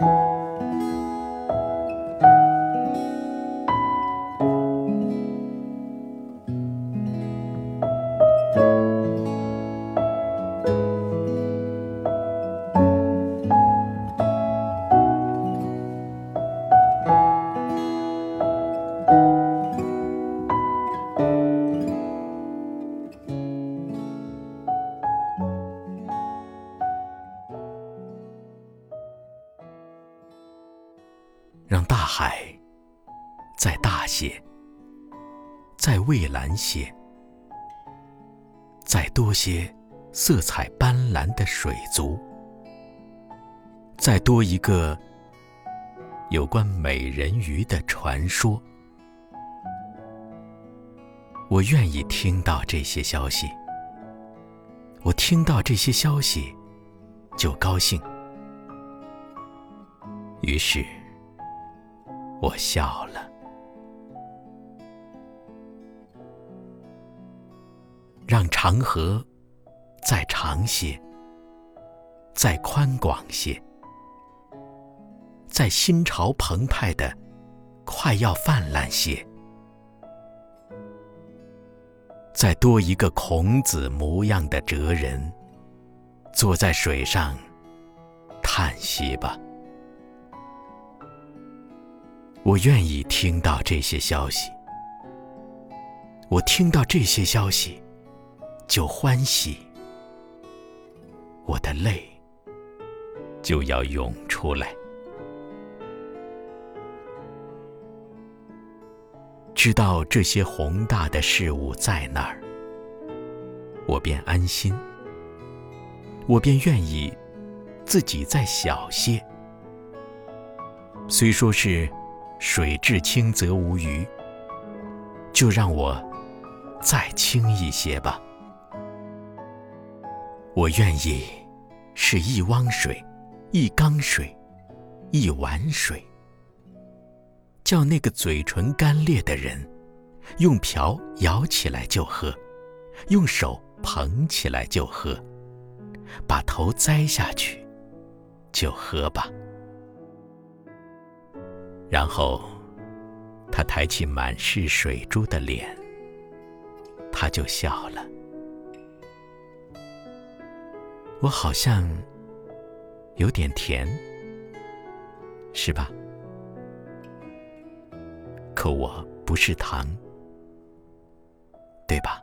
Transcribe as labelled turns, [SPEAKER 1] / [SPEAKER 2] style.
[SPEAKER 1] 让大大海再大些，再蔚蓝些，再多些色彩斑斓的水族，再多一个有关美人鱼的传说。我愿意听到这些消息，我听到这些消息就高兴，于是。我笑了，让长河再长些，再宽广些，再心潮澎湃的快要泛滥些，再多一个孔子模样的哲人，坐在水上叹息吧。我愿意听到这些消息，我听到这些消息就欢喜，我的泪就要涌出来。知道这些宏大的事物在那儿，我便安心，我便愿意自己再小些，虽说是。水至清则无鱼，就让我再轻一些吧。我愿意是一汪水，一缸水，一碗水，叫那个嘴唇干裂的人，用瓢舀起来就喝，用手捧起来就喝，把头栽下去就喝吧。然后，他抬起满是水珠的脸，他就笑了。我好像有点甜，是吧？可我不是糖，对吧？